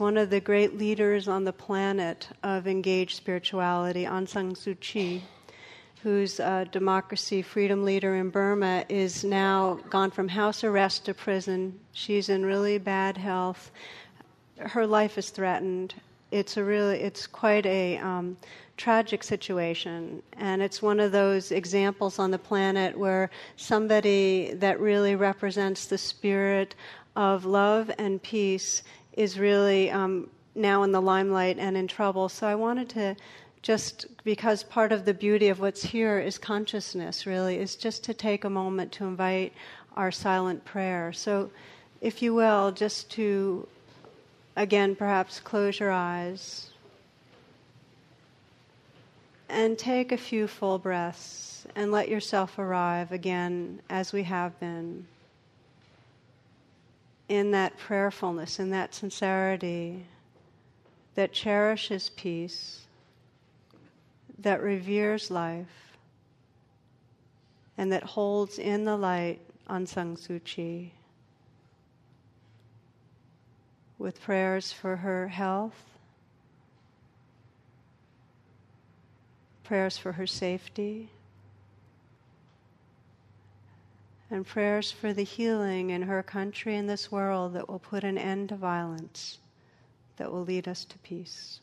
one of the great leaders on the planet of engaged spirituality, Aung San Suu Kyi, who's a democracy freedom leader in Burma, is now gone from house arrest to prison. She's in really bad health. Her life is threatened. It's a really, it's quite a um, tragic situation, and it's one of those examples on the planet where somebody that really represents the spirit of love and peace is really um, now in the limelight and in trouble. So I wanted to just because part of the beauty of what's here is consciousness, really, is just to take a moment to invite our silent prayer. So, if you will, just to again perhaps close your eyes and take a few full breaths and let yourself arrive again as we have been in that prayerfulness, in that sincerity that cherishes peace, that reveres life, and that holds in the light Aung Kyi with prayers for her health, prayers for her safety, and prayers for the healing in her country and this world that will put an end to violence, that will lead us to peace.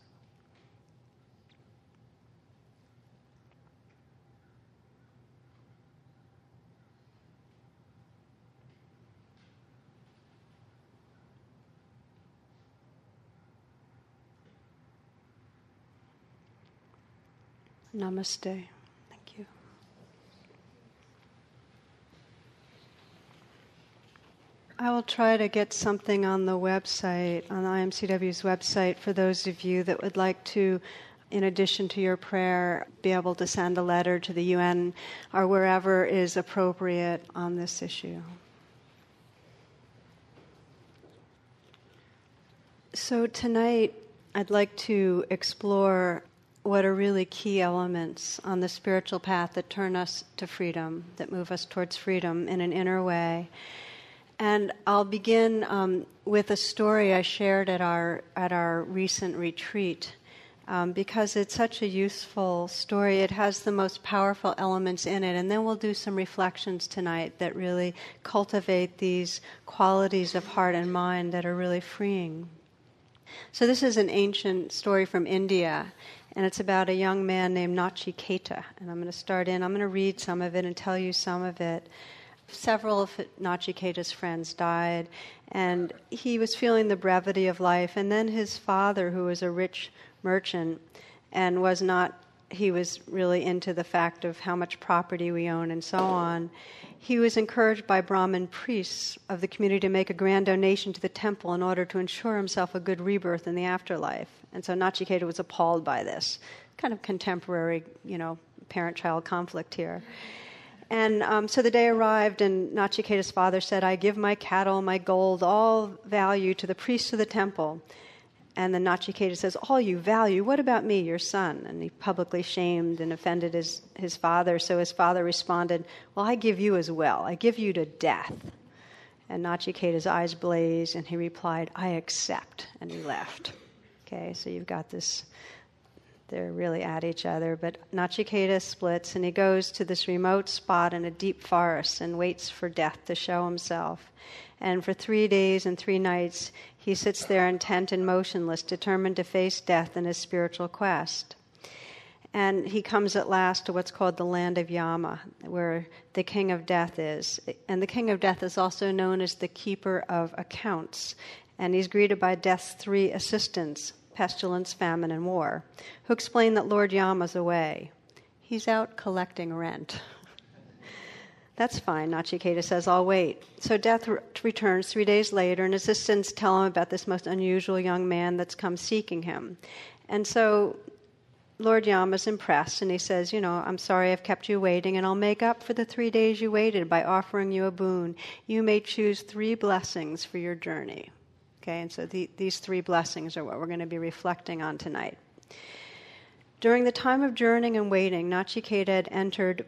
Namaste. I will try to get something on the website, on IMCW's website, for those of you that would like to, in addition to your prayer, be able to send a letter to the UN or wherever is appropriate on this issue. So, tonight, I'd like to explore what are really key elements on the spiritual path that turn us to freedom, that move us towards freedom in an inner way. And I'll begin um, with a story I shared at our at our recent retreat. Um, because it's such a useful story. It has the most powerful elements in it. And then we'll do some reflections tonight that really cultivate these qualities of heart and mind that are really freeing. So, this is an ancient story from India, and it's about a young man named Nachiketa. And I'm going to start in, I'm going to read some of it and tell you some of it several of Nachiketa's friends died, and he was feeling the brevity of life. And then his father, who was a rich merchant and was not, he was really into the fact of how much property we own and so on. He was encouraged by Brahmin priests of the community to make a grand donation to the temple in order to ensure himself a good rebirth in the afterlife. And so Nachiketa was appalled by this kind of contemporary, you know, parent child conflict here. And um, so the day arrived, and Nachiketa's father said, I give my cattle, my gold, all value to the priests of the temple. And then Nachiketa says, All you value, what about me, your son? And he publicly shamed and offended his, his father. So his father responded, Well, I give you as well. I give you to death. And Nachiketa's eyes blazed, and he replied, I accept. And he left. Okay, so you've got this they're really at each other. But Nachiketa splits and he goes to this remote spot in a deep forest and waits for death to show himself. And for three days and three nights, he sits there intent and motionless, determined to face death in his spiritual quest. And he comes at last to what's called the land of Yama, where the king of death is. And the king of death is also known as the keeper of accounts. And he's greeted by death's three assistants pestilence, famine, and war, who explain that Lord Yama's away. He's out collecting rent. That's fine, Nachiketa says, I'll wait. So death re- returns three days later, and assistants tell him about this most unusual young man that's come seeking him. And so Lord Yama's impressed, and he says, You know, I'm sorry I've kept you waiting, and I'll make up for the three days you waited by offering you a boon. You may choose three blessings for your journey. Okay, and so the, these three blessings are what we're going to be reflecting on tonight. During the time of journeying and waiting, Nachiketa had entered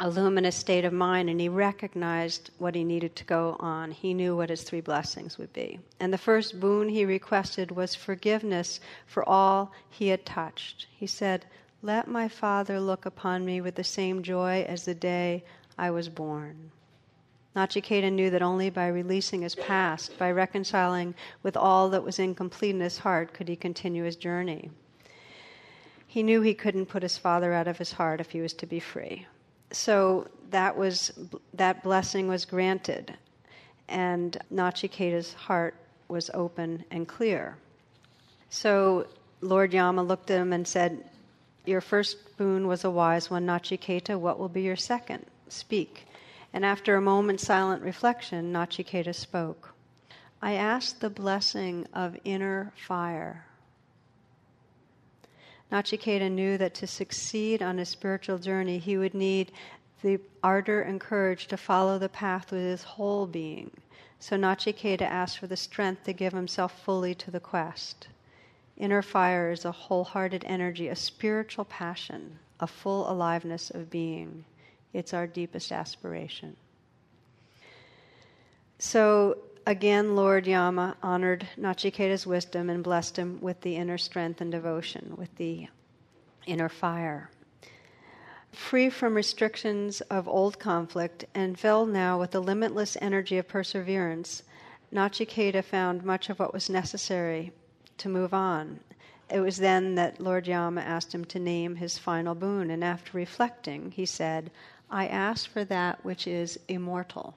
a luminous state of mind and he recognized what he needed to go on. He knew what his three blessings would be. And the first boon he requested was forgiveness for all he had touched. He said, Let my Father look upon me with the same joy as the day I was born. Nachiketa knew that only by releasing his past, by reconciling with all that was incomplete in his heart, could he continue his journey. He knew he couldn't put his father out of his heart if he was to be free so that was that blessing was granted, and Nachiketa's heart was open and clear. So Lord Yama looked at him and said, "Your first boon was a wise one, Nachiketa. What will be your second? Speak." And after a moment's silent reflection, Nachiketa spoke. I asked the blessing of inner fire. Nachiketa knew that to succeed on his spiritual journey, he would need the ardor and courage to follow the path with his whole being. So Nachiketa asked for the strength to give himself fully to the quest. Inner fire is a wholehearted energy, a spiritual passion, a full aliveness of being. It's our deepest aspiration. So Again, Lord Yama honored Nachiketa's wisdom and blessed him with the inner strength and devotion, with the inner fire. Free from restrictions of old conflict and filled now with the limitless energy of perseverance, Nachiketa found much of what was necessary to move on. It was then that Lord Yama asked him to name his final boon, and after reflecting, he said, I ask for that which is immortal.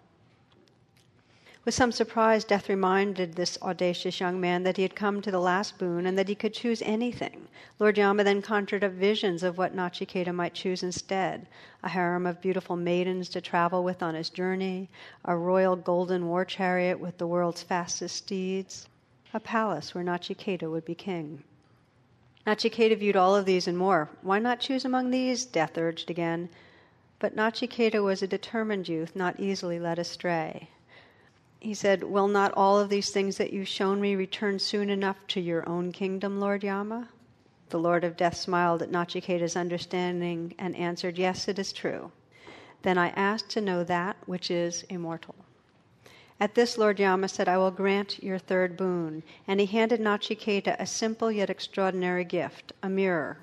With some surprise, death reminded this audacious young man that he had come to the last boon and that he could choose anything. Lord Yama then conjured up visions of what Nachiketa might choose instead a harem of beautiful maidens to travel with on his journey, a royal golden war chariot with the world's fastest steeds, a palace where Nachiketa would be king. Nachiketa viewed all of these and more. Why not choose among these? Death urged again. But Nachiketa was a determined youth, not easily led astray he said, Will not all of these things that you've shown me return soon enough to your own kingdom, Lord Yama? The Lord of Death smiled at Nachiketa's understanding and answered, Yes, it is true. Then I asked to know that which is immortal. At this, Lord Yama said, I will grant your third boon. And he handed Nachiketa a simple yet extraordinary gift a mirror.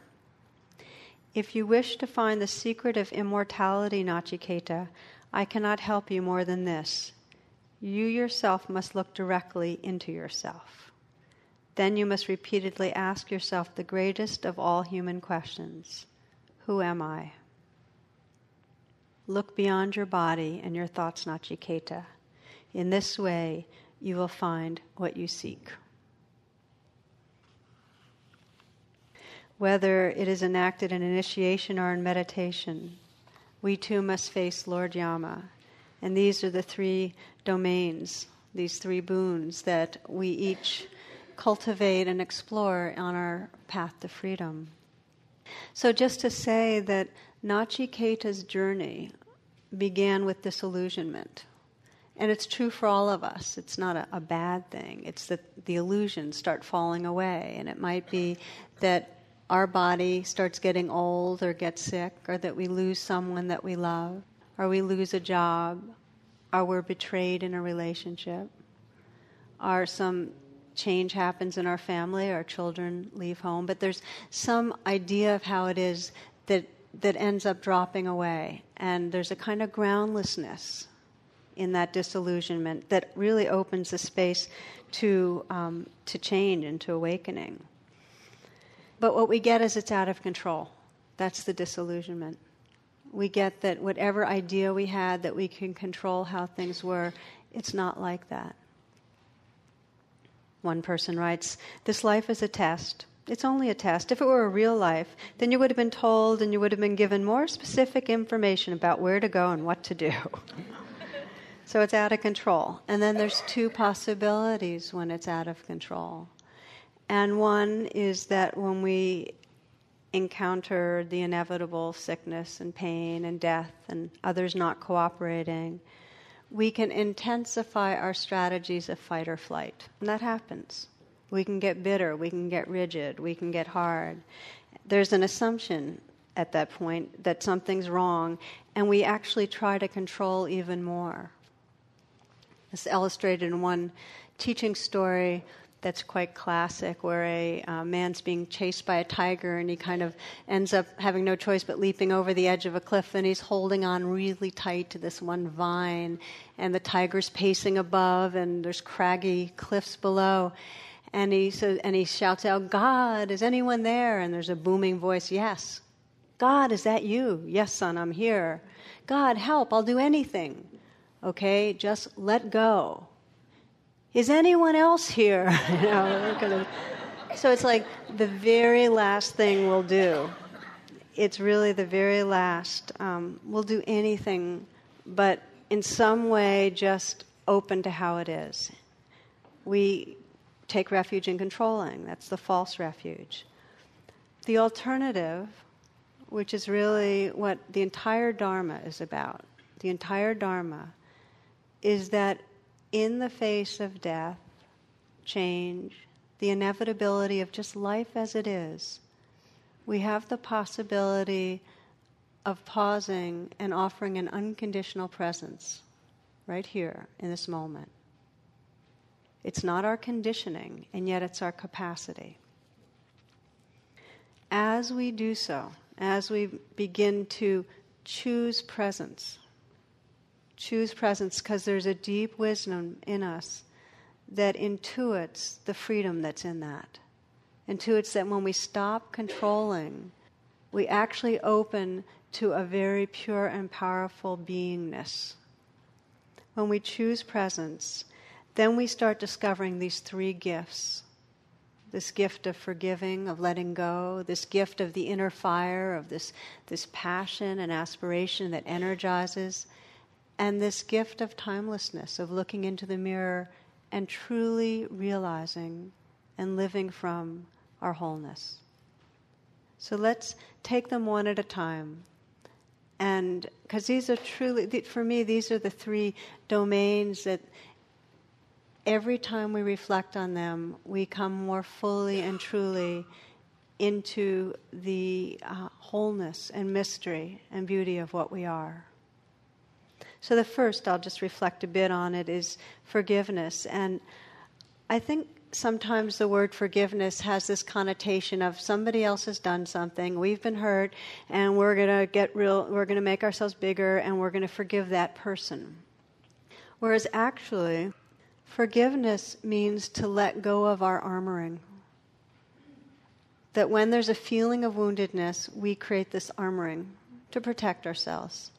If you wish to find the secret of immortality, Nachiketa, I cannot help you more than this. You yourself must look directly into yourself. Then you must repeatedly ask yourself the greatest of all human questions Who am I? Look beyond your body and your thoughts, Nachiketa. In this way, you will find what you seek. Whether it is enacted in initiation or in meditation, we too must face Lord Yama and these are the three domains, these three boons that we each cultivate and explore on our path to freedom. So, just to say that Nachiketa's journey began with disillusionment. And it's true for all of us. It's not a, a, bad thing. It's that the illusions start falling away. And it might be that our body starts getting old or gets sick, or that we lose someone that we love or we lose a job, or we're betrayed in a relationship, or some change happens in our family, our children leave home, but there's some idea of how it is that, that ends up dropping away. And there's a kind of groundlessness in that disillusionment that really opens the space to, um, to change and to awakening. But what we get is it's out of control. That's the disillusionment we get that whatever idea we had that we can control how things were, it's not like that. One person writes, This life is a test. It's only a test. If it were a real life, then you would have been told and you would have been given more specific information about where to go and what to do. so it's out of control. And then there's two possibilities when it's out of control. And one is that when we encounter the inevitable sickness and pain and death and others not cooperating, we can intensify our strategies of fight or flight. And that happens. We can get bitter, we can get rigid, we can get hard. There's an assumption at that point that something's wrong, and we actually try to control even more. This illustrated in one teaching story that's quite classic, where a uh, man's being chased by a tiger and he kind of ends up having no choice but leaping over the edge of a cliff and he's holding on really tight to this one vine, and the tiger's pacing above, and there's craggy cliffs below. And he, says, and he shouts out, God, is anyone there? And there's a booming voice, Yes. God, is that you? Yes, son, I'm here. God, help, I'll do anything. Okay, just let go. Is anyone else here? you know, so it's like the very last thing we'll do. It's really the very last. Um, we'll do anything, but in some way just open to how it is. We take refuge in controlling. That's the false refuge. The alternative, which is really what the entire Dharma is about, the entire Dharma, is that in the face of death, change, the inevitability of just life as it is, we have the possibility of pausing and offering an unconditional presence right here in this moment. It's not our conditioning, and yet it's our capacity. As we do so, as we begin to choose presence, choose presence because there's a deep wisdom in us that intuits the freedom that's in that. Intuits that when we stop controlling, we actually open to a very pure and powerful beingness. When we choose presence, then we start discovering these three gifts this gift of forgiving, of letting go, this gift of the inner fire, of this, this passion and aspiration that energizes, and this gift of timelessness, of looking into the mirror and truly realizing and living from our wholeness. So let's take them one at a time. And because these are truly, for me, these are the three domains that every time we reflect on them, we come more fully and truly into the uh, wholeness and mystery and beauty of what we are. So, the first, I'll just reflect a bit on it, is forgiveness. And I think sometimes the word forgiveness has this connotation of somebody else has done something, we've been hurt, and we're going to get real, we're going to make ourselves bigger, and we're going to forgive that person. Whereas actually, forgiveness means to let go of our armoring. That when there's a feeling of woundedness, we create this armoring to protect ourselves.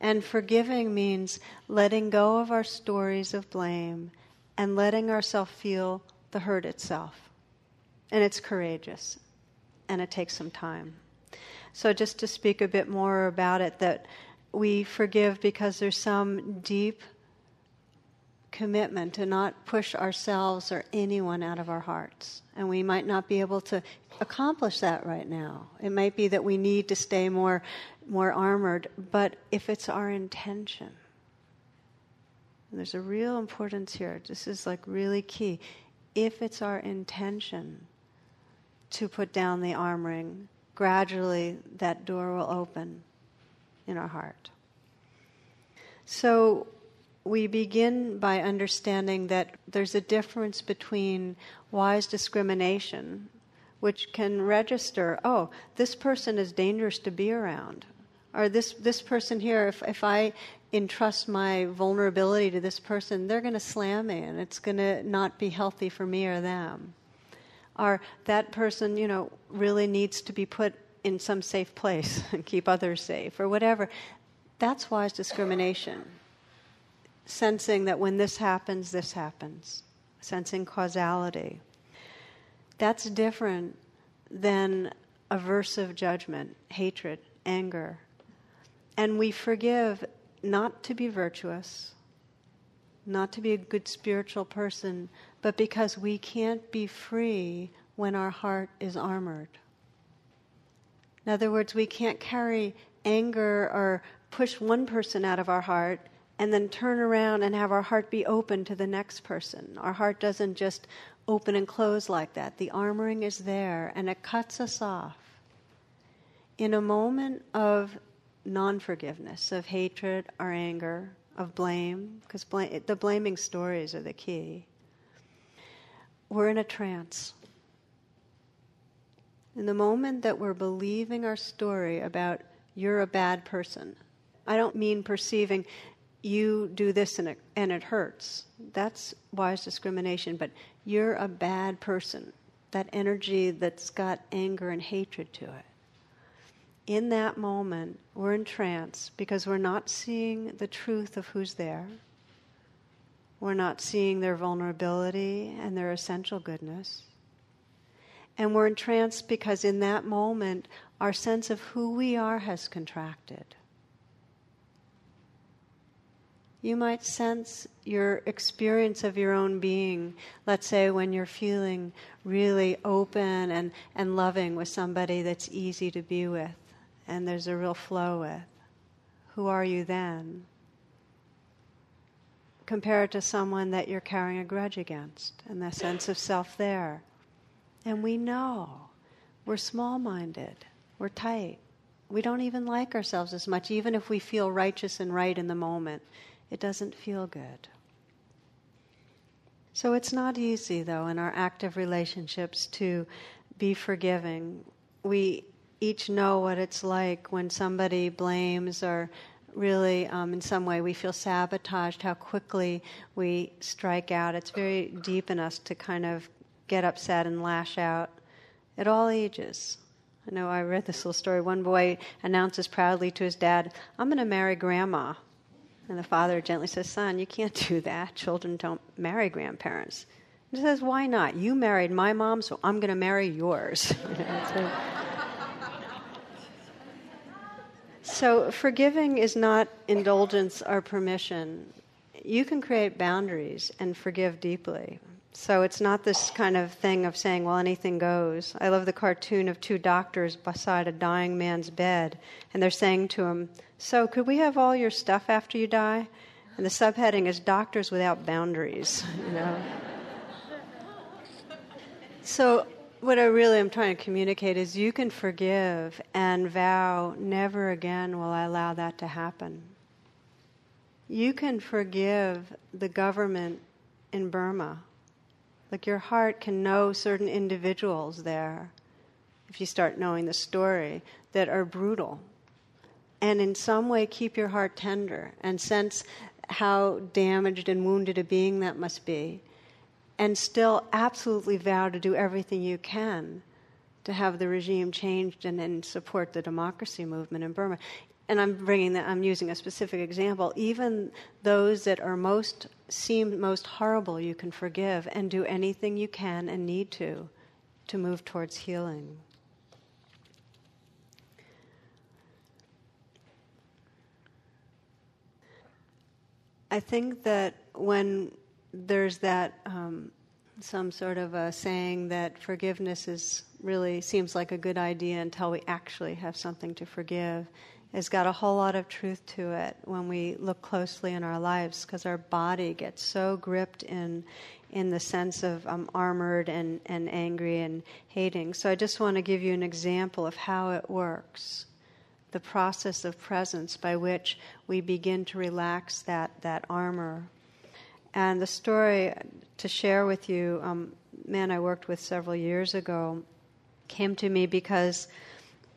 And forgiving means letting go of our stories of blame and letting ourselves feel the hurt itself. And it's courageous and it takes some time. So, just to speak a bit more about it, that we forgive because there's some deep commitment to not push ourselves or anyone out of our hearts. And we might not be able to accomplish that right now. It might be that we need to stay more more armored, but if it's our intention, there's a real importance here. This is like really key. If it's our intention to put down the armoring, gradually that door will open in our heart. So we begin by understanding that there's a difference between wise discrimination, which can register, oh, this person is dangerous to be around or this this person here if if I entrust my vulnerability to this person, they're going to slam me and it's going to not be healthy for me or them. Or that person, you know, really needs to be put in some safe place and keep others safe or whatever. That's wise discrimination. Sensing that when this happens, this happens. Sensing causality. That's different than aversive judgment, hatred, anger, and we forgive not to be virtuous, not to be a good spiritual person, but because we can't be free when our heart is armored. In other words, we can't carry anger or push one person out of our heart and then turn around and have our heart be open to the next person. Our heart doesn't just open and close like that. The armoring is there and it cuts us off in a moment of non forgiveness, of hatred or anger, of blame, because the blaming stories are the key, we're in a trance. In the moment that we're believing our story about you're a bad person, I don't mean perceiving you do this and it, and it hurts. That's wise discrimination, but you're a bad person. That energy that's got anger and hatred to it. In that moment, we're in trance because we're not seeing the truth of who's there. We're not seeing their vulnerability and their essential goodness. And we're in trance because in that moment, our sense of who we are has contracted. You might sense your experience of your own being, let's say when you're feeling really open and, and loving with somebody that's easy to be with and there's a real flow with. Who are you then? Compare it to someone that you're carrying a grudge against and the sense of self there. And we know we're small minded, we're tight. We don't even like ourselves as much, even if we feel righteous and right in the moment it doesn't feel good. So it's not easy, though, in our active relationships to be forgiving. We each know what it's like when somebody blames or really, um, in some way, we feel sabotaged, how quickly we strike out. It's very deep in us to kind of get upset and lash out at all ages. I know I read this little story. One boy announces proudly to his dad, I'm going to marry grandma. And the father gently says, Son, you can't do that. Children don't marry grandparents. And he says, Why not? You married my mom, so I'm going to marry yours. so, so, forgiving is not indulgence or permission. You can create boundaries and forgive deeply. So it's not this kind of thing of saying, well, anything goes. I love the cartoon of two doctors beside a dying man's bed, and they're saying to him, So, could we have all your stuff after you die? And the subheading is Doctors Without Boundaries, you know. so, what I really am trying to communicate is you can forgive and vow, never again will I allow that to happen. You can forgive the government in Burma like your heart can know certain individuals there, if you start knowing the story, that are brutal. And in some way keep your heart tender and sense how damaged and wounded a being that must be. And still absolutely vow to do everything you can to have the regime changed and, and support the democracy movement in Burma and I'm bringing that, I'm using a specific example, even those that are most, seem most horrible, you can forgive and do anything you can and need to to move towards healing. I think that when there's that um, some sort of a saying that forgiveness is really seems like a good idea until we actually have something to forgive has got a whole lot of truth to it when we look closely in our lives because our body gets so gripped in in the sense of um, armored and, and angry and hating. So I just want to give you an example of how it works. The process of presence by which we begin to relax that, that armor. And the story to share with you, um, man I worked with several years ago, came to me because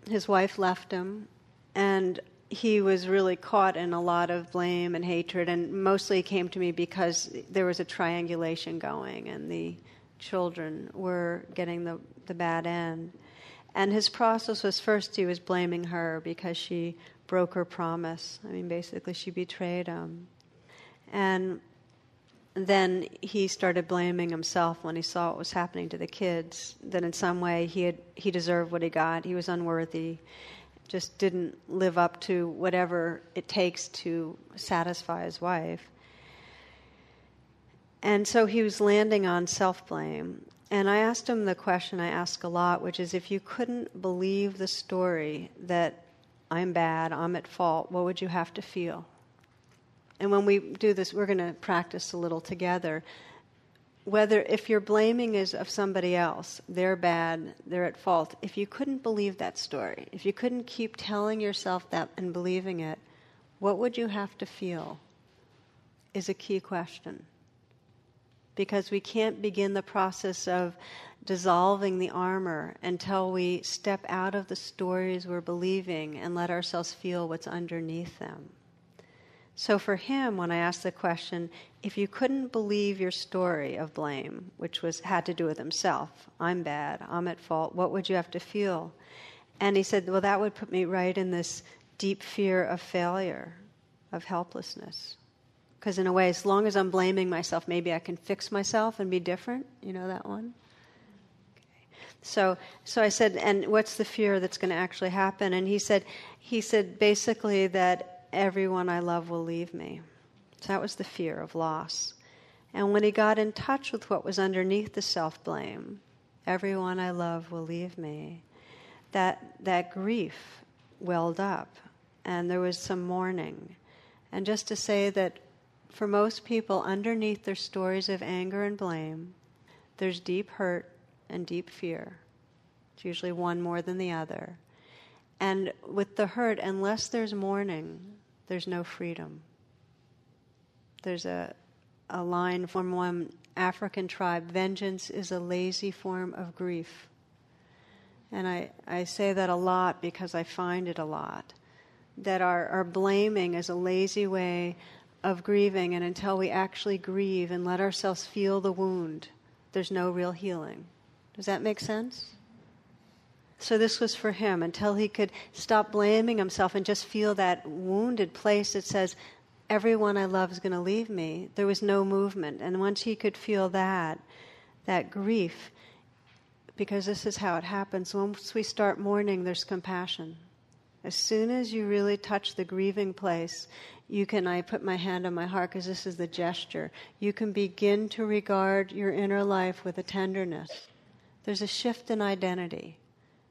his wife left him and he was really caught in a lot of blame and hatred, and mostly came to me because there was a triangulation going, and the children were getting the, the bad end. And his process was first he was blaming her because she broke her promise. I mean, basically, she betrayed him. And then he started blaming himself when he saw what was happening to the kids, that in some way he, had, he deserved what he got, he was unworthy just didn't live up to whatever it takes to satisfy his wife. And so he was landing on self blame. And I asked him the question I ask a lot, which is if you couldn't believe the story that I'm bad, I'm at fault, what would you have to feel? And when we do this, we're going to practice a little together. Whether if your blaming is of somebody else, they're bad, they're at fault, if you couldn't believe that story, if you couldn't keep telling yourself that and believing it, what would you have to feel? Is a key question. Because we can't begin the process of dissolving the armor until we step out of the stories we're believing and let ourselves feel what's underneath them. So for him, when I asked the question, if you couldn't believe your story of blame, which was had to do with himself, I'm bad, I'm at fault, what would you have to feel? And he said, well, that would put me right in this deep fear of failure, of helplessness. Because in a way, as long as I'm blaming myself, maybe I can fix myself and be different. You know that one? So, so I said, and what's the fear that's going to actually happen? And he said, he said basically that everyone I love will leave me. So that was the fear of loss. And when he got in touch with what was underneath the self blame, everyone I love will leave me, that, that grief welled up. And there was some mourning. And just to say that for most people, underneath their stories of anger and blame, there's deep hurt and deep fear. It's usually one more than the other. And with the hurt, unless there's mourning, there's no freedom. There's a, a line from one African tribe vengeance is a lazy form of grief. And I, I say that a lot because I find it a lot. That our, our blaming is a lazy way of grieving, and until we actually grieve and let ourselves feel the wound, there's no real healing. Does that make sense? So this was for him until he could stop blaming himself and just feel that wounded place that says, everyone I love is going to leave me. There was no movement. And once he could feel that, that grief, because this is how it happens, once we start mourning, there's compassion. As soon as you really touch the grieving place, you can, I put my hand on my heart because this is the gesture, you can begin to regard your inner life with a tenderness. There's a shift in identity.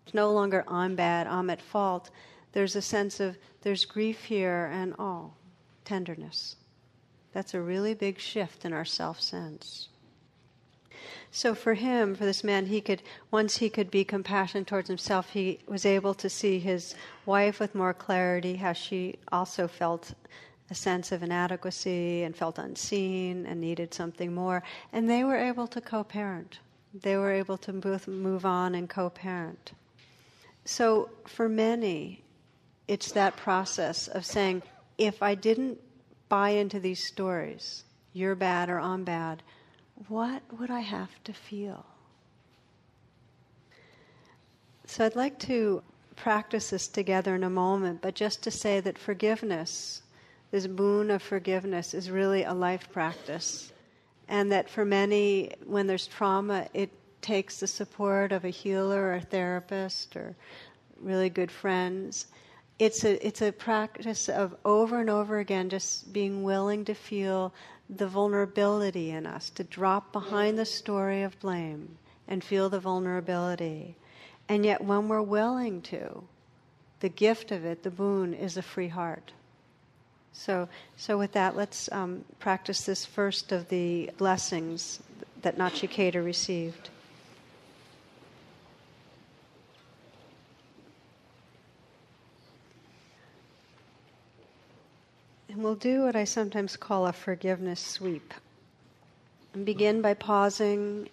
It's no longer I'm bad, I'm at fault. There's a sense of there's grief here and oh, tenderness. That's a really big shift in our self sense. So for him, for this man, he could once he could be compassionate towards himself, he was able to see his wife with more clarity, how she also felt a sense of inadequacy and felt unseen and needed something more, and they were able to co-parent. They were able to both move on and co-parent. So for many, it's that process of saying, if I didn't buy into these stories, you're bad or I'm bad, what would I have to feel? So I'd like to practice this together in a moment, but just to say that forgiveness, this boon of forgiveness, is really a life practice. And that for many, when there's trauma, it takes the support of a healer or a therapist or really good friends. It's a, it's a practice of over and over again just being willing to feel the vulnerability in us, to drop behind the story of blame and feel the vulnerability. And yet, when we're willing to, the gift of it, the boon, is a free heart. So, so with that, let's um, practice this first of the blessings that Nachiketa received. We'll do what I sometimes call a forgiveness sweep. And begin by pausing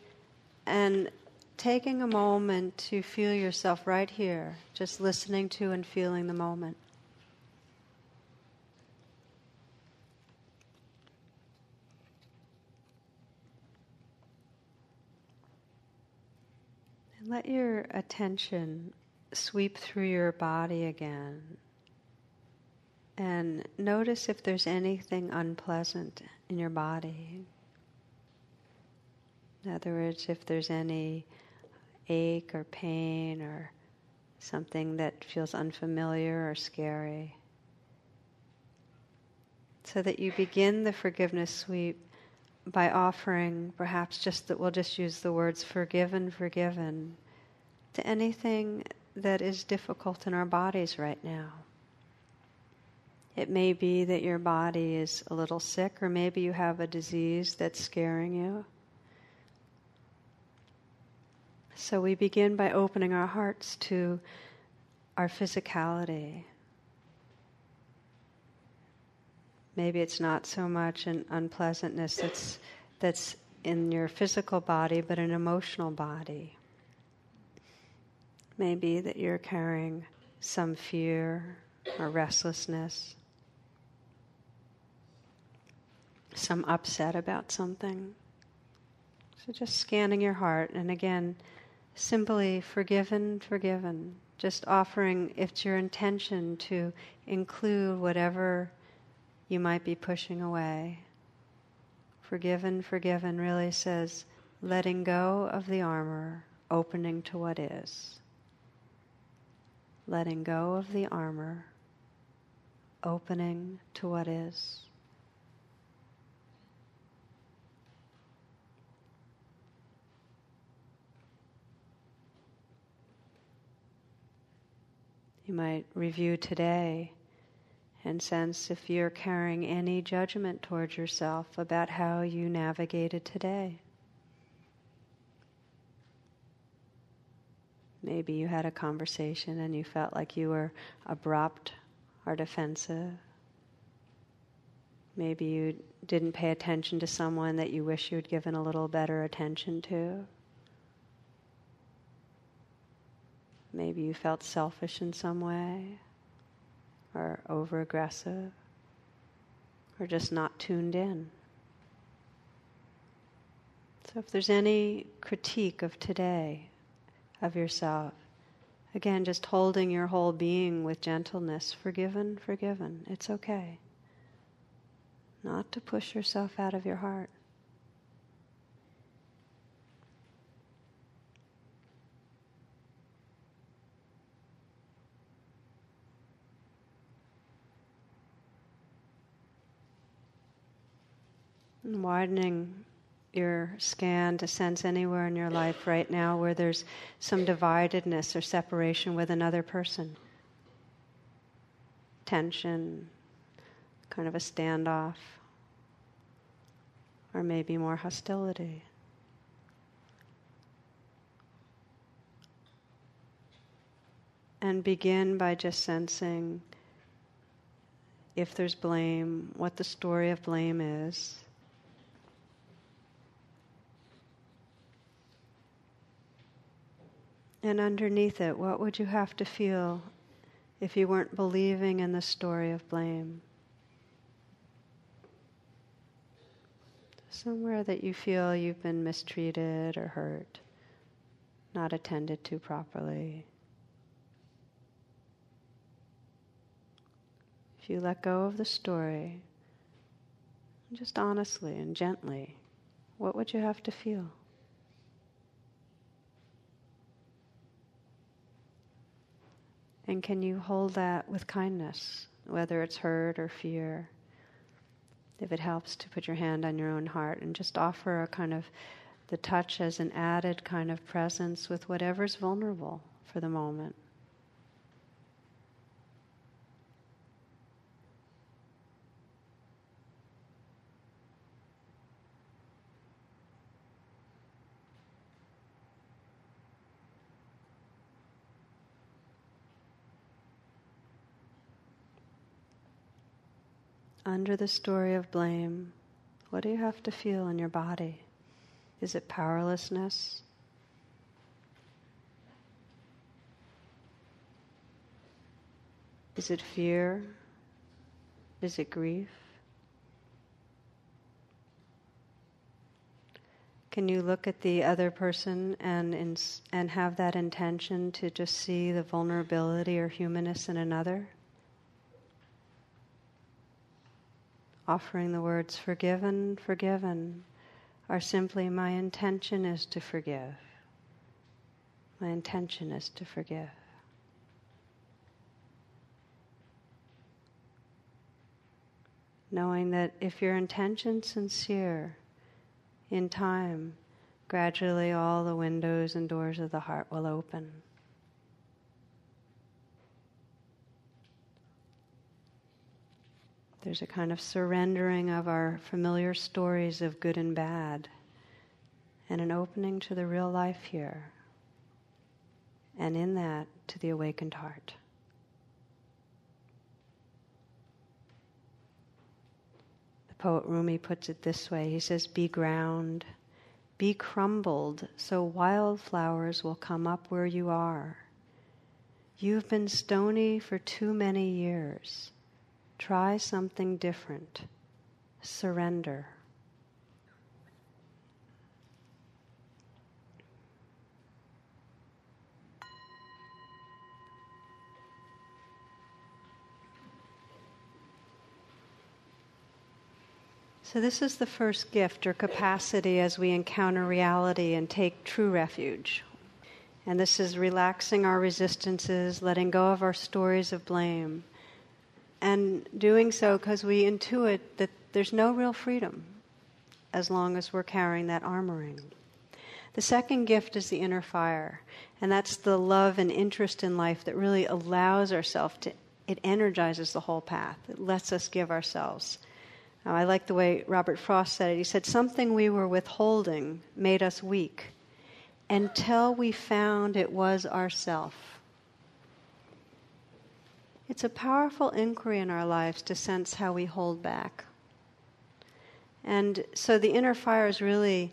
and taking a moment to feel yourself right here, just listening to and feeling the moment. And let your attention sweep through your body again. And notice if there's anything unpleasant in your body. In other words, if there's any ache or pain or something that feels unfamiliar or scary. So that you begin the forgiveness sweep by offering, perhaps just that we'll just use the words forgiven, forgiven, to anything that is difficult in our bodies right now. It may be that your body is a little sick, or maybe you have a disease that's scaring you. So we begin by opening our hearts to our physicality. Maybe it's not so much an unpleasantness that's, that's in your physical body, but an emotional body. Maybe that you're carrying some fear or restlessness, some upset about something. So just scanning your heart, and again, simply forgiven, forgiven. Just offering, if it's your intention to include whatever you might be pushing away. Forgiven, forgiven really says letting go of the armor, opening to what is. Letting go of the armor, opening to what is. You might review today and sense if you're carrying any judgment towards yourself about how you navigated today. Maybe you had a conversation and you felt like you were abrupt or defensive. Maybe you didn't pay attention to someone that you wish you had given a little better attention to. Maybe you felt selfish in some way, or over aggressive, or just not tuned in. So, if there's any critique of today, of yourself, again, just holding your whole being with gentleness, forgiven, forgiven, it's okay. Not to push yourself out of your heart. Widening your scan to sense anywhere in your life right now where there's some dividedness or separation with another person. Tension, kind of a standoff, or maybe more hostility. And begin by just sensing if there's blame, what the story of blame is. And underneath it, what would you have to feel if you weren't believing in the story of blame? Somewhere that you feel you've been mistreated or hurt, not attended to properly. If you let go of the story, just honestly and gently, what would you have to feel? And can you hold that with kindness, whether it's hurt or fear? If it helps to put your hand on your own heart and just offer a kind of the touch as an added kind of presence with whatever's vulnerable for the moment. Under the story of blame, what do you have to feel in your body? Is it powerlessness? Is it fear? Is it grief? Can you look at the other person and, and have that intention to just see the vulnerability or humanness in another? Offering the words forgiven, forgiven, are simply my intention is to forgive. My intention is to forgive. Knowing that if your intention sincere, in time, gradually all the windows and doors of the heart will open. There's a kind of surrendering of our familiar stories of good and bad, and an opening to the real life here. and in that to the awakened heart. The poet Rumi puts it this way he says, Be ground, be crumbled, so wildflowers will come up where you are. You've been stony for too many years. Try something different. Surrender. So, this is the first gift or capacity as we encounter reality and take true refuge. And this is relaxing our resistances, letting go of our stories of blame, and doing so because we intuit that there's no real freedom as long as we're carrying that armoring. The second gift is the inner fire, and that's the love and interest in life that really allows ourselves to, it energizes the whole path. It lets us give ourselves uh, I like the way Robert Frost said it. He said, Something we were withholding made us weak until we found it was ourself. It's a powerful inquiry in our lives to sense how we hold back. And so the inner fire is really,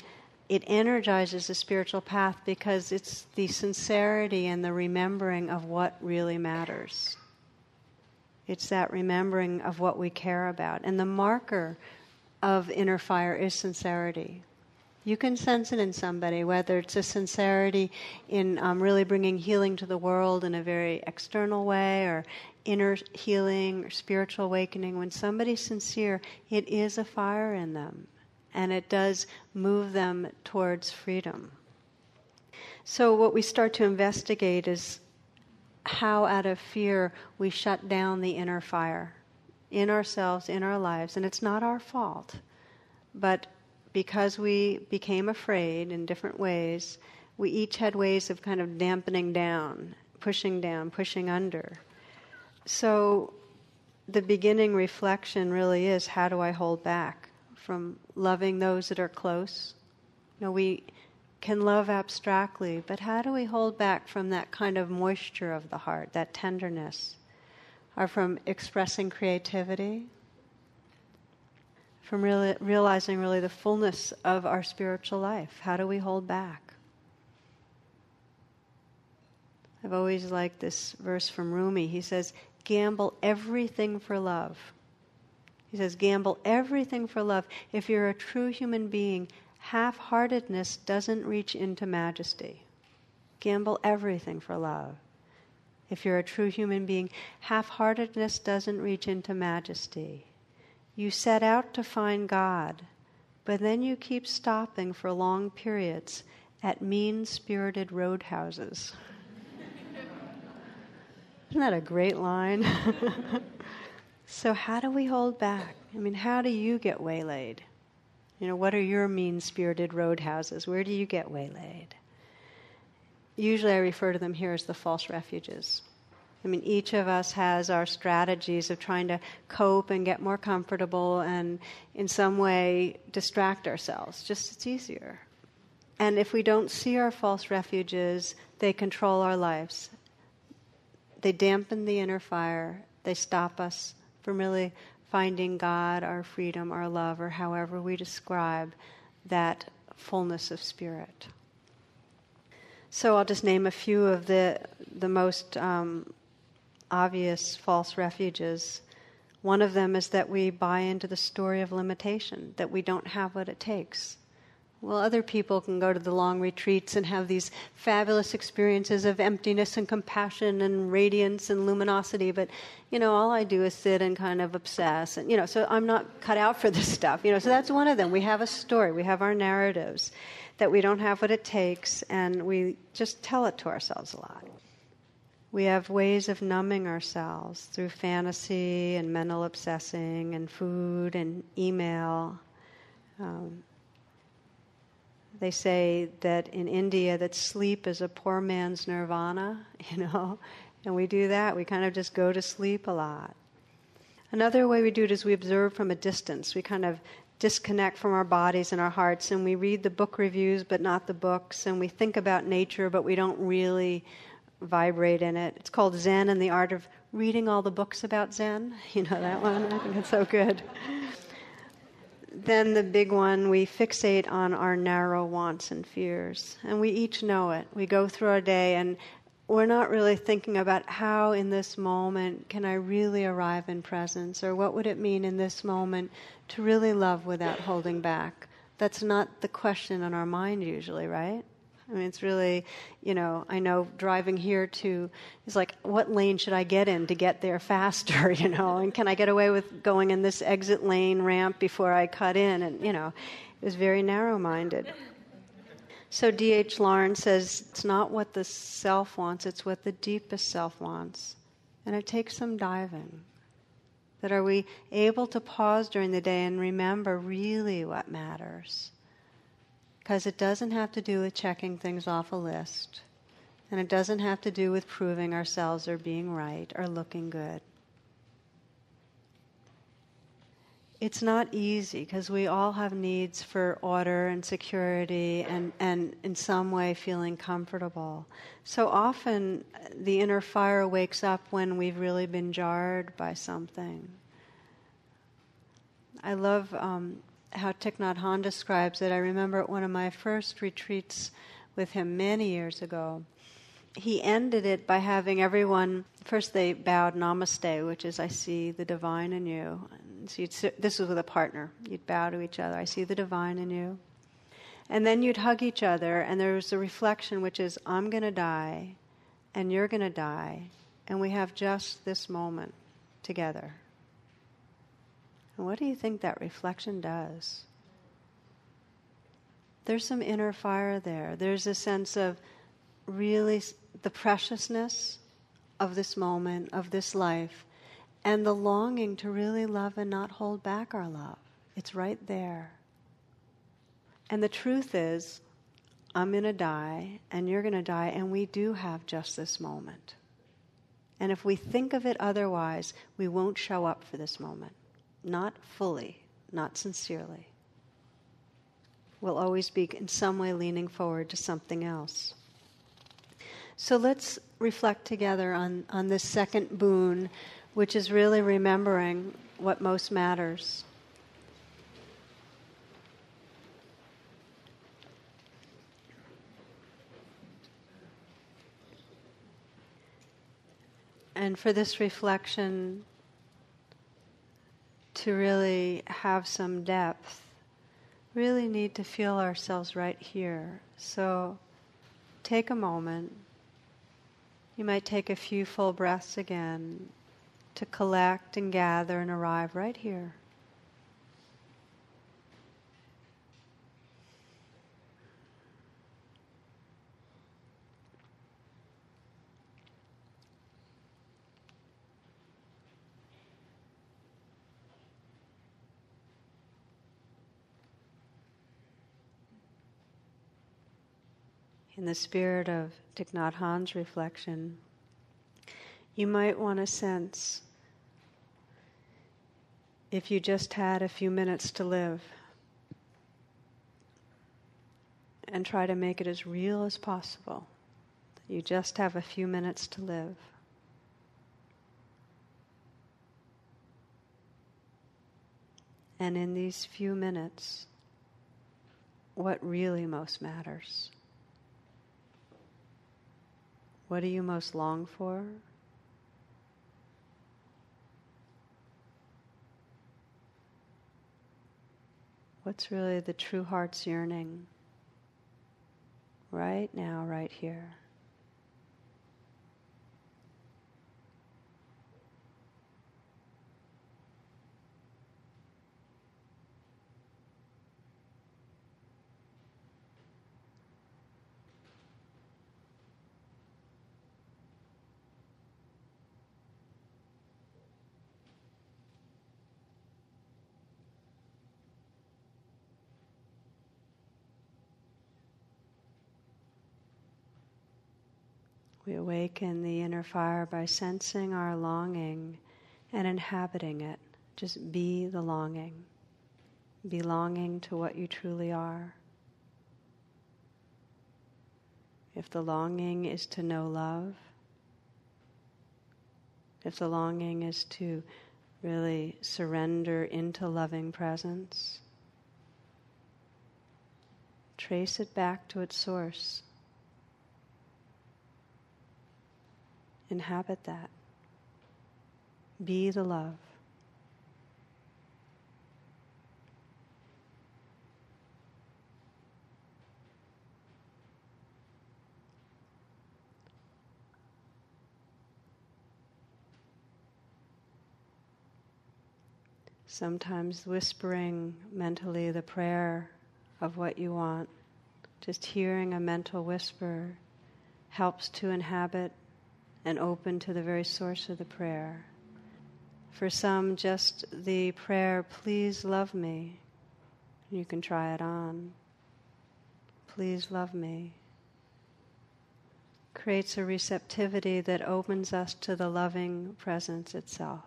it energizes the spiritual path because it's the sincerity and the remembering of what really matters. It's that remembering of what we care about. And the marker of inner fire is sincerity. You can sense it in somebody, whether it's a sincerity in um, really bringing healing to the world in a very external way or inner healing or spiritual awakening. When somebody's sincere, it is a fire in them and it does move them towards freedom. So, what we start to investigate is how, out of fear, we shut down the inner fire in ourselves, in our lives. And it's not our fault. But because we became afraid in different ways, we each had ways of kind of dampening down, pushing down, pushing under. So the beginning reflection really is how do I hold back from loving those that are close? You know, we can love abstractly, but how do we hold back from that kind of moisture of the heart, that tenderness? Or from expressing creativity? From really, realizing really the fullness of our spiritual life? How do we hold back? I've always liked this verse from Rumi. He says, Gamble everything for love. He says, Gamble everything for love. If you're a true human being, half heartedness doesn't reach into majesty. Gamble everything for love. If you're a true human being, half heartedness doesn't reach into majesty. You set out to find God, but then you keep stopping for long periods at mean spirited roadhouses. Isn't that a great line? so, how do we hold back? I mean, how do you get waylaid? You know, what are your mean spirited roadhouses? Where do you get waylaid? Usually I refer to them here as the false refuges. I mean, each of us has our strategies of trying to cope and get more comfortable and in some way distract ourselves. Just it's easier. And if we don't see our false refuges, they control our lives. They dampen the inner fire, they stop us from really finding God, our freedom, our love, or however we describe that fullness of spirit. So I'll just name a few of the, the most um, obvious false refuges. One of them is that we buy into the story of limitation, that we don't have what it takes. Well, other people can go to the long retreats and have these fabulous experiences of emptiness and compassion and radiance and luminosity, but you know, all I do is sit and kind of obsess, and you know, so I'm not cut out for this stuff. You know, so that's one of them. We have a story, we have our narratives, that we don't have what it takes, and we just tell it to ourselves a lot. We have ways of numbing ourselves through fantasy and mental obsessing and food and email. Um, they say that in India that sleep is a poor man's nirvana, you know, and we do that. We kind of just go to sleep a lot. Another way we do it is we observe from a distance. We kind of disconnect from our bodies and our hearts, and we read the book reviews but not the books, and we think about nature but we don't really vibrate in it. It's called Zen and the Art of Reading All the Books About Zen. You know that one? I think it's so good. Then the big one, we fixate on our narrow wants and fears. And we each know it. We go through our day and we're not really thinking about how in this moment can I really arrive in presence or what would it mean in this moment to really love without holding back. That's not the question on our mind usually, right? I mean, it's really, you know, I know driving here to is like, what lane should I get in to get there faster, you know, and can I get away with going in this exit lane ramp before I cut in? And, you know, it was very narrow minded. So D.H. Lawrence says it's not what the self wants, it's what the deepest self wants. And it takes some diving. That are we able to pause during the day and remember really what matters? Because it doesn't have to do with checking things off a list. And it doesn't have to do with proving ourselves or being right or looking good. It's not easy because we all have needs for order and security and, and in some way feeling comfortable. So often the inner fire wakes up when we've really been jarred by something. I love um, how Thich Nhat Hanh describes it. I remember at one of my first retreats with him many years ago. He ended it by having everyone first they bowed namaste, which is I see the divine in you. So sit, this was with a partner. You'd bow to each other. I see the divine in you. And then you'd hug each other, and there was a reflection, which is I'm going to die, and you're going to die, and we have just this moment together. What do you think that reflection does? There's some inner fire there. There's a sense of really the preciousness of this moment, of this life, and the longing to really love and not hold back our love. It's right there. And the truth is, I'm going to die, and you're going to die, and we do have just this moment. And if we think of it otherwise, we won't show up for this moment not fully, not sincerely. We'll always be in some way leaning forward to something else. So let's reflect together on, on this second boon, which is really remembering what most matters. And for this reflection, to really have some depth, really need to feel ourselves right here. So take a moment. You might take a few full breaths again to collect and gather and arrive right here. In the spirit of Thich Nhat Hanh's reflection, you might want to sense if you just had a few minutes to live and try to make it as real as possible. You just have a few minutes to live. And in these few minutes, what really most matters? What do you most long for? What's really the true heart's yearning right now, right here? We awaken the inner fire by sensing our longing and inhabiting it. Just be the longing, belonging to what you truly are. if the longing is to know love, if the longing is to really surrender into loving presence, trace it back to its source. Inhabit that. Be the love. Sometimes whispering mentally the prayer of what you want, just hearing a mental whisper helps to inhabit and open to the very source of the prayer. For some, just the prayer, please love me. You can try it on. Please love me. Creates a receptivity that opens us to the loving presence itself.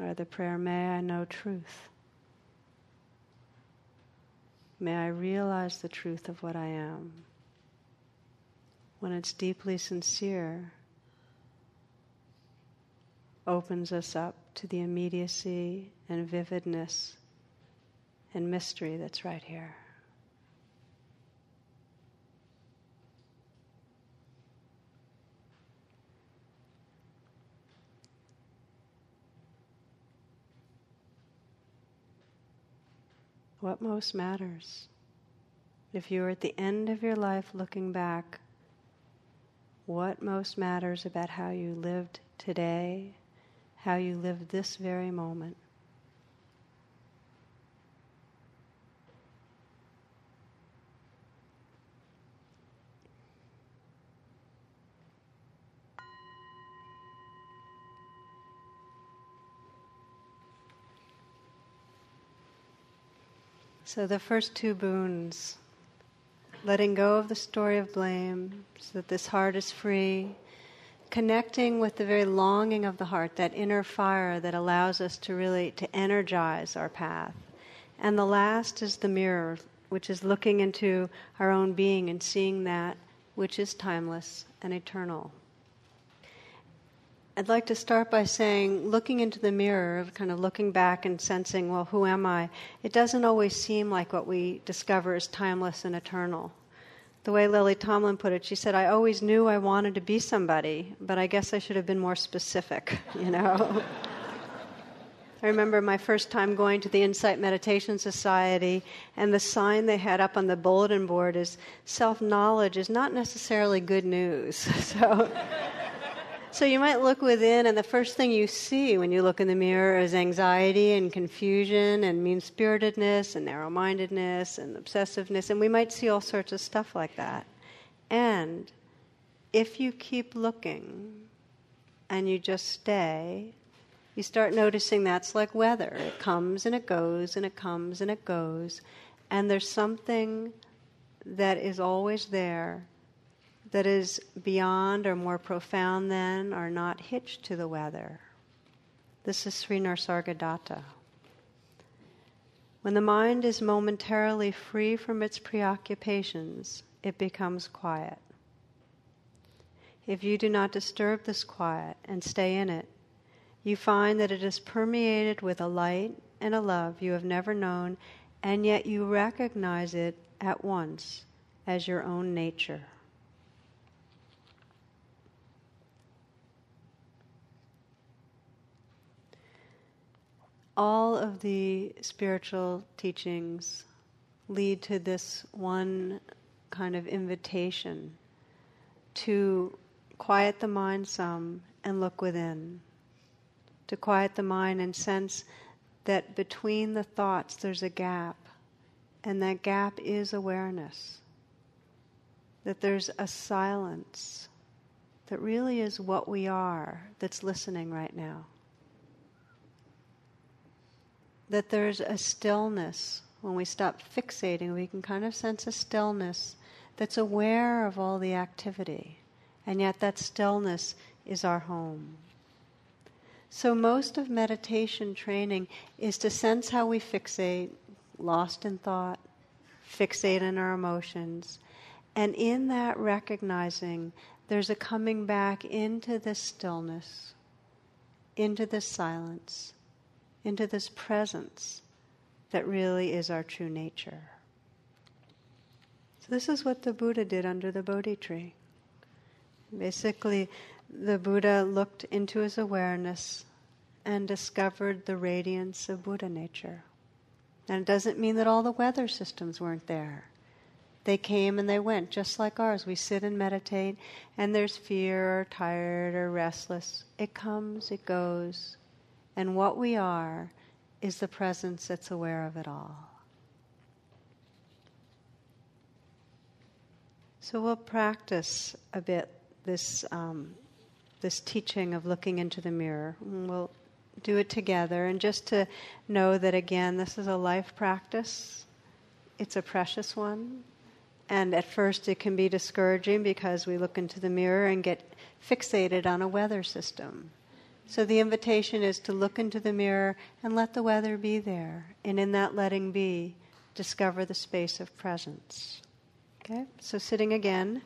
or the prayer, May I know truth. May I realize the truth of what I am. When it's deeply sincere, opens us up to the immediacy and vividness and mystery that's right here. What most matters. If you're at the end of your life looking back, what most matters about how you lived today, how you lived this very moment. So the first two boons letting go of the story of blame so that this heart is free, connecting with the very longing of the heart, that inner fire that allows us to really to energize our path. And the last is the mirror, which is looking into our own being and seeing that which is timeless and eternal. I'd like to start by saying, looking into the mirror, kind of looking back and sensing, well, who am I? It doesn't always seem like what we discover is timeless and eternal. The way Lily Tomlin put it, she said, I always knew I wanted to be somebody, but I guess I should have been more specific, you know? I remember my first time going to the Insight Meditation Society, and the sign they had up on the bulletin board is self knowledge is not necessarily good news. so so you might look within, and the first thing you see when you look in the mirror is anxiety and confusion and mean spiritedness and narrow mindedness and obsessiveness, and we might see all sorts of stuff like that. And if you keep looking and you just stay, you start noticing that's like weather. It comes and it goes and it comes and it goes. And there's something that is always there that is beyond or more profound than are not hitched to the weather. This is Sri Nisargadatta. When the mind is momentarily free from its preoccupations, it becomes quiet. If you do not disturb this quiet and stay in it, you find that it is permeated with a light and a love you have never known, and yet you recognize it at once as your own nature. All of the spiritual teachings lead to this one kind of invitation to quiet the mind some and look within. To quiet the mind and sense that between the thoughts there's a gap, and that gap is awareness. That there's a silence that really is what we are that's listening right now that there's a stillness when we stop fixating, we can kind of sense a stillness that's aware of all the activity, and yet that stillness is our home. So, most of meditation training is to sense how we fixate, lost in thought, fixate in our emotions, and in that recognizing, there's a coming back into this stillness, into this silence, into this presence that really is our true nature. So, this is what the Buddha did under the Bodhi tree. Basically, the Buddha looked into his awareness and discovered the radiance of Buddha nature. And it doesn't mean that all the weather systems weren't there. They came and they went, just like ours. We sit and meditate, and there's fear or tired or restless. It comes, it goes. And what we are is the presence that's aware of it all. So we'll practice a bit this um, this teaching of looking into the mirror. we'll do it together, and just to know that again, this is a life practice. It's a precious one. And at first, it can be discouraging because we look into the mirror and get fixated on a weather system. So, the invitation is to look into the mirror and let the weather be there. And in that letting be, discover the space of presence. Okay? So, sitting again.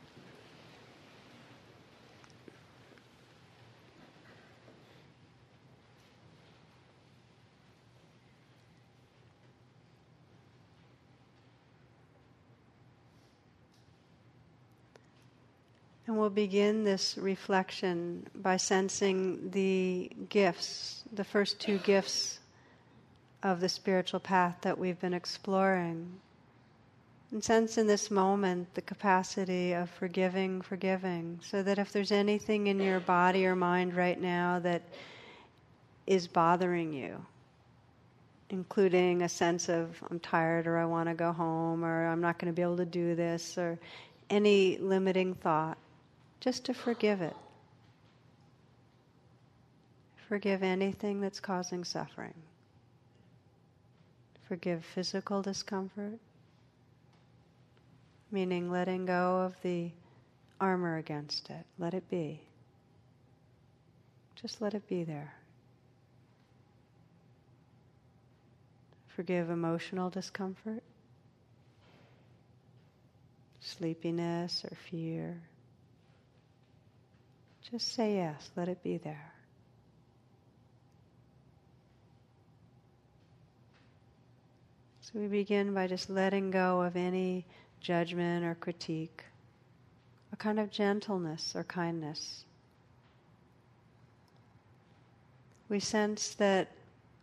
And we'll begin this reflection by sensing the gifts, the first two gifts of the spiritual path that we've been exploring. And sense in this moment the capacity of forgiving, forgiving, so that if there's anything in your body or mind right now that is bothering you, including a sense of I'm tired or I want to go home or I'm not going to be able to do this or any limiting thought, just to forgive it. Forgive anything that's causing suffering. Forgive physical discomfort, meaning letting go of the armor against it. Let it be. Just let it be there. Forgive emotional discomfort, sleepiness or fear. Just say yes, let it be there. So we begin by just letting go of any judgment or critique, a kind of gentleness or kindness. We sense that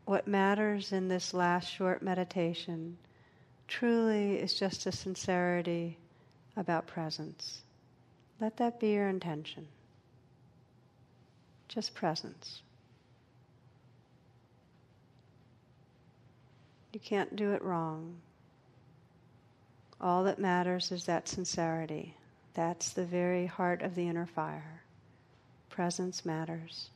what matters in this last short meditation truly is just a sincerity about presence. Let that be your intention just presence. You can't do it wrong. All that matters is that sincerity. That's the very heart of the inner fire. Presence matters.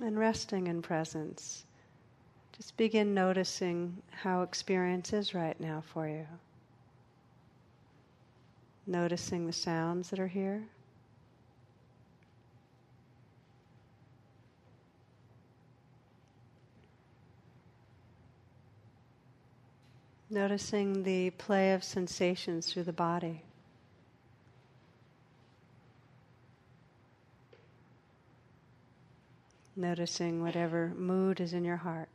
And resting in presence, just begin noticing how experience is right now for you noticing the sounds that are here. Noticing the play of sensations through the body. Noticing whatever mood is in your heart.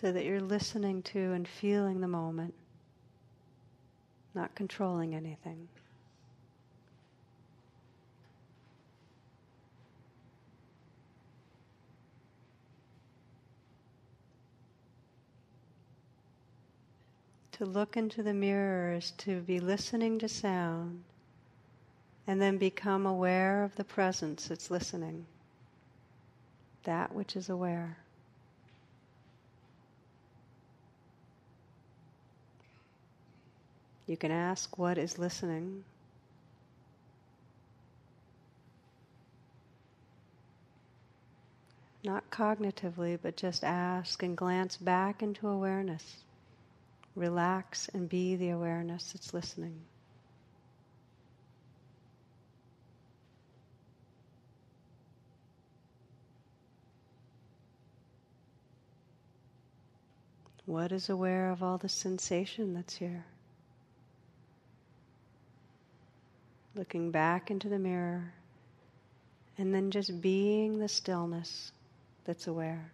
So that you're listening to and feeling the moment, not controlling anything. To look into the mirror is to be listening to sound and then become aware of the presence that's listening, that which is aware. You can ask what is listening. Not cognitively, but just ask and glance back into awareness. relax and be the awareness that's listening. What is aware of all the sensation that's here? Looking back into the mirror and then just being the stillness that's aware.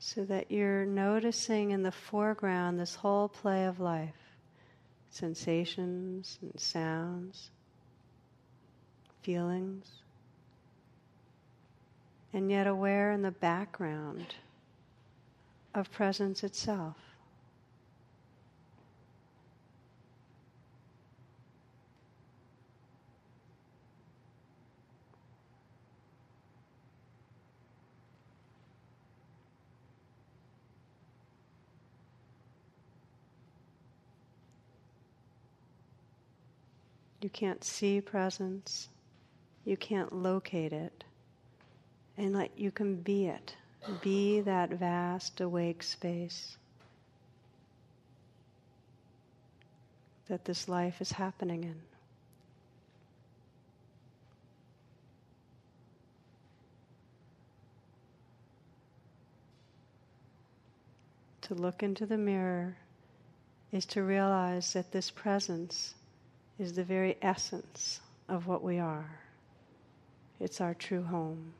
so that you're noticing in the foreground this whole play of life sensations and sounds, feelings, and yet aware in the background of presence itself. You can't see presence. You can't locate it. And like you can be it. Be that vast awake space that this life is happening in. To look into the mirror is to realize that this presence is the very essence of what we are. It's our true home.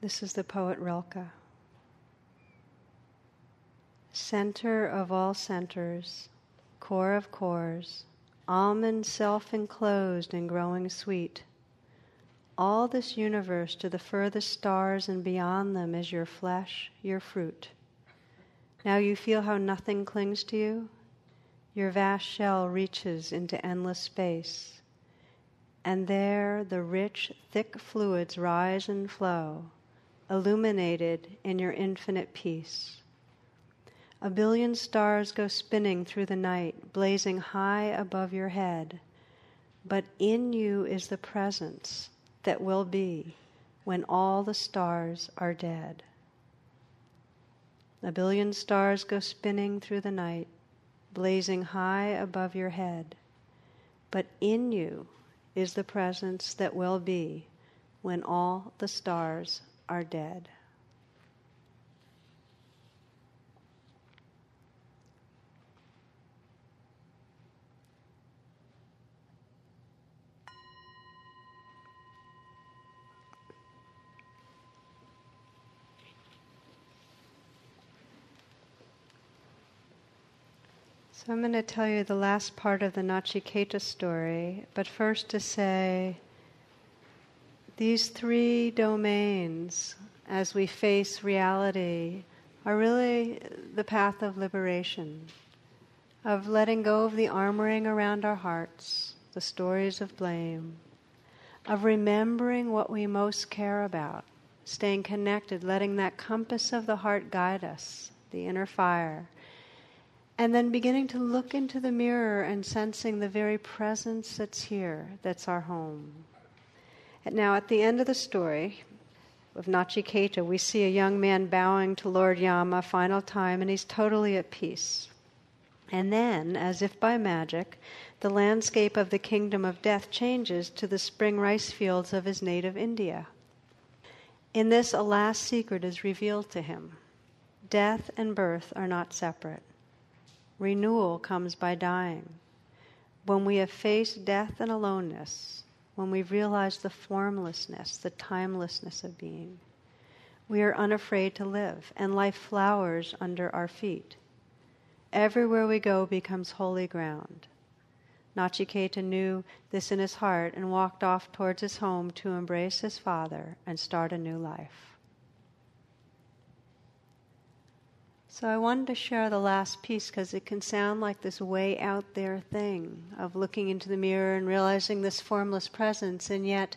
This is the poet Rilke. Center of all centers, core of cores, almond self enclosed and growing sweet all this universe to the furthest stars and beyond them is your flesh, your fruit. Now you feel how nothing clings to you? Your vast shell reaches into endless space. And there the rich, thick fluids rise and flow, illuminated in your infinite peace. A billion stars go spinning through the night, blazing high above your head. But in you is the presence that will be when all the stars are dead. A billion stars go spinning through the night, blazing high above your head. But in you is the presence that will be when all the stars are dead. So I'm going to tell you the last part of the Nachiketa story, but first to say these three domains, as we face reality, are really the path of liberation, of letting go of the armoring around our hearts, the stories of blame, of remembering what we most care about, staying connected, letting that compass of the heart guide us, the inner fire and then beginning to look into the mirror and sensing the very presence that's here, that's our home. And now, at the end of the story of Nachiketa, we see a young man bowing to Lord Yama final time, and he's totally at peace. And then, as if by magic, the landscape of the kingdom of death changes to the spring rice fields of his native India. In this, a last secret is revealed to him death and birth are not separate. Renewal comes by dying. When we have faced death and aloneness, when we realize the formlessness, the timelessness of being, we are unafraid to live, and life flowers under our feet. Everywhere we go becomes holy ground. Nachiketa knew this in his heart and walked off towards his home to embrace his father and start a new life. So I wanted to share the last piece because it can sound like this way out there thing of looking into the mirror and realizing this formless presence, and yet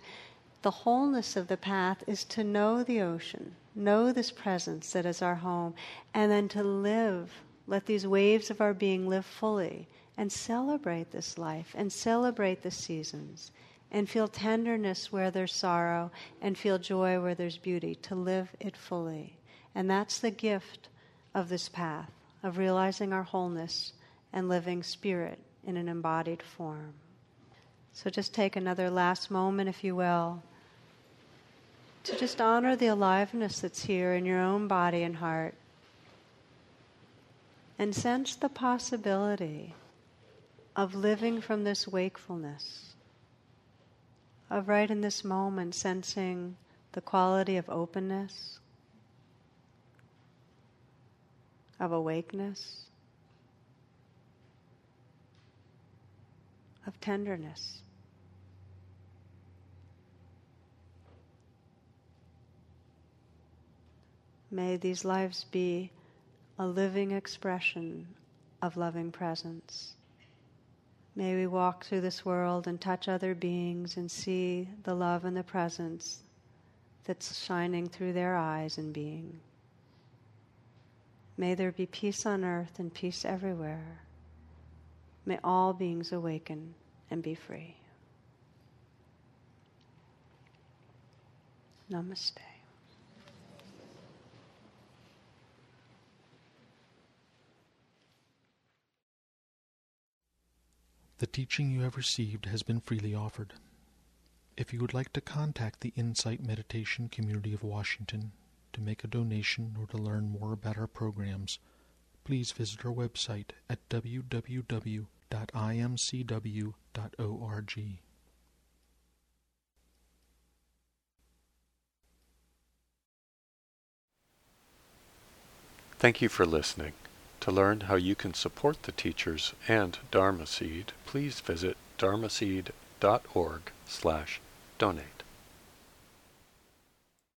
the wholeness of the path is to know the ocean, know this presence that is our home, and then to live. Let these waves of our being live fully and celebrate this life and celebrate the seasons and feel tenderness where there's sorrow and feel joy where there's beauty, to live it fully. And that's the gift of this path, of realizing our wholeness and living spirit in an embodied form. So just take another last moment, if you will, to just honor the aliveness that's here in your own body and heart. And sense the possibility of living from this wakefulness, of right in this moment sensing the quality of openness, of awakeness, of tenderness. May these lives be a living expression of loving presence. May we walk through this world and touch other beings and see the love and the presence that's shining through their eyes and being. May there be peace on earth and peace everywhere. May all beings awaken and be free. Namaste. The teaching you have received has been freely offered. If you would like to contact the Insight Meditation Community of Washington to make a donation or to learn more about our programs, please visit our website at www.imcw.org. Thank you for listening. To learn how you can support the teachers and Dharma Seed, please visit dharmaseed.org slash donate.